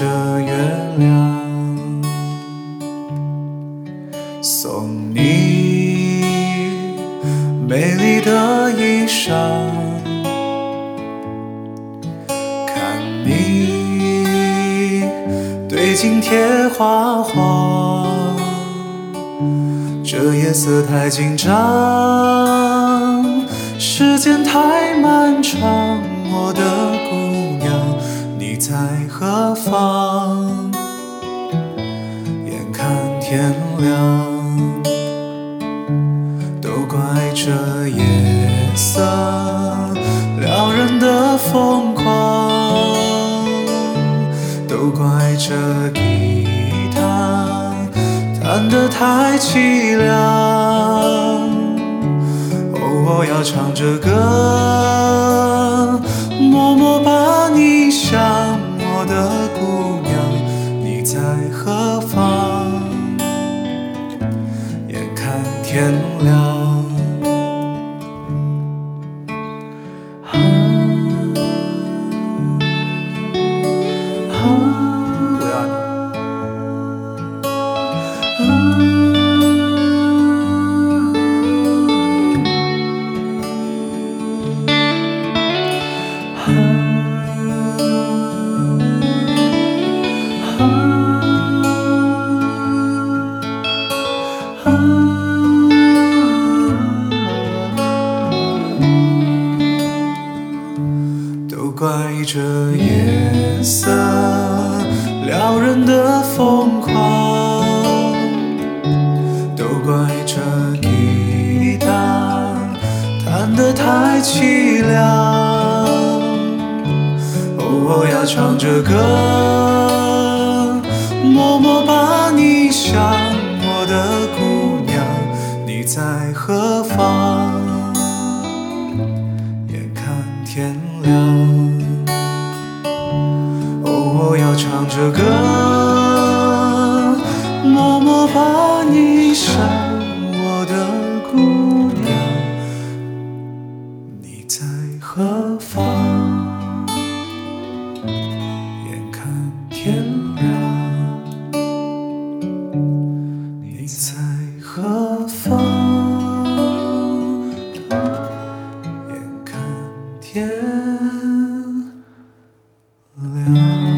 着月亮，送你美丽的衣裳，看你对镜贴花黄。这夜色太紧张，时间太漫长，我的姑娘。在何方？眼看天亮，都怪这夜色撩人的疯狂，都怪这吉他弹得太凄凉。哦，我要唱着歌，默默把你想。我的姑娘，你在何方？眼看天亮。怪这夜色撩人的疯狂，都怪这吉他弹得太凄凉。哦，我要唱着歌，默默把你想，我的姑娘，你在何方？天亮，哦，我要唱着歌，默默把你想，我的姑娘，你在何方？眼看天 Mm-hmm.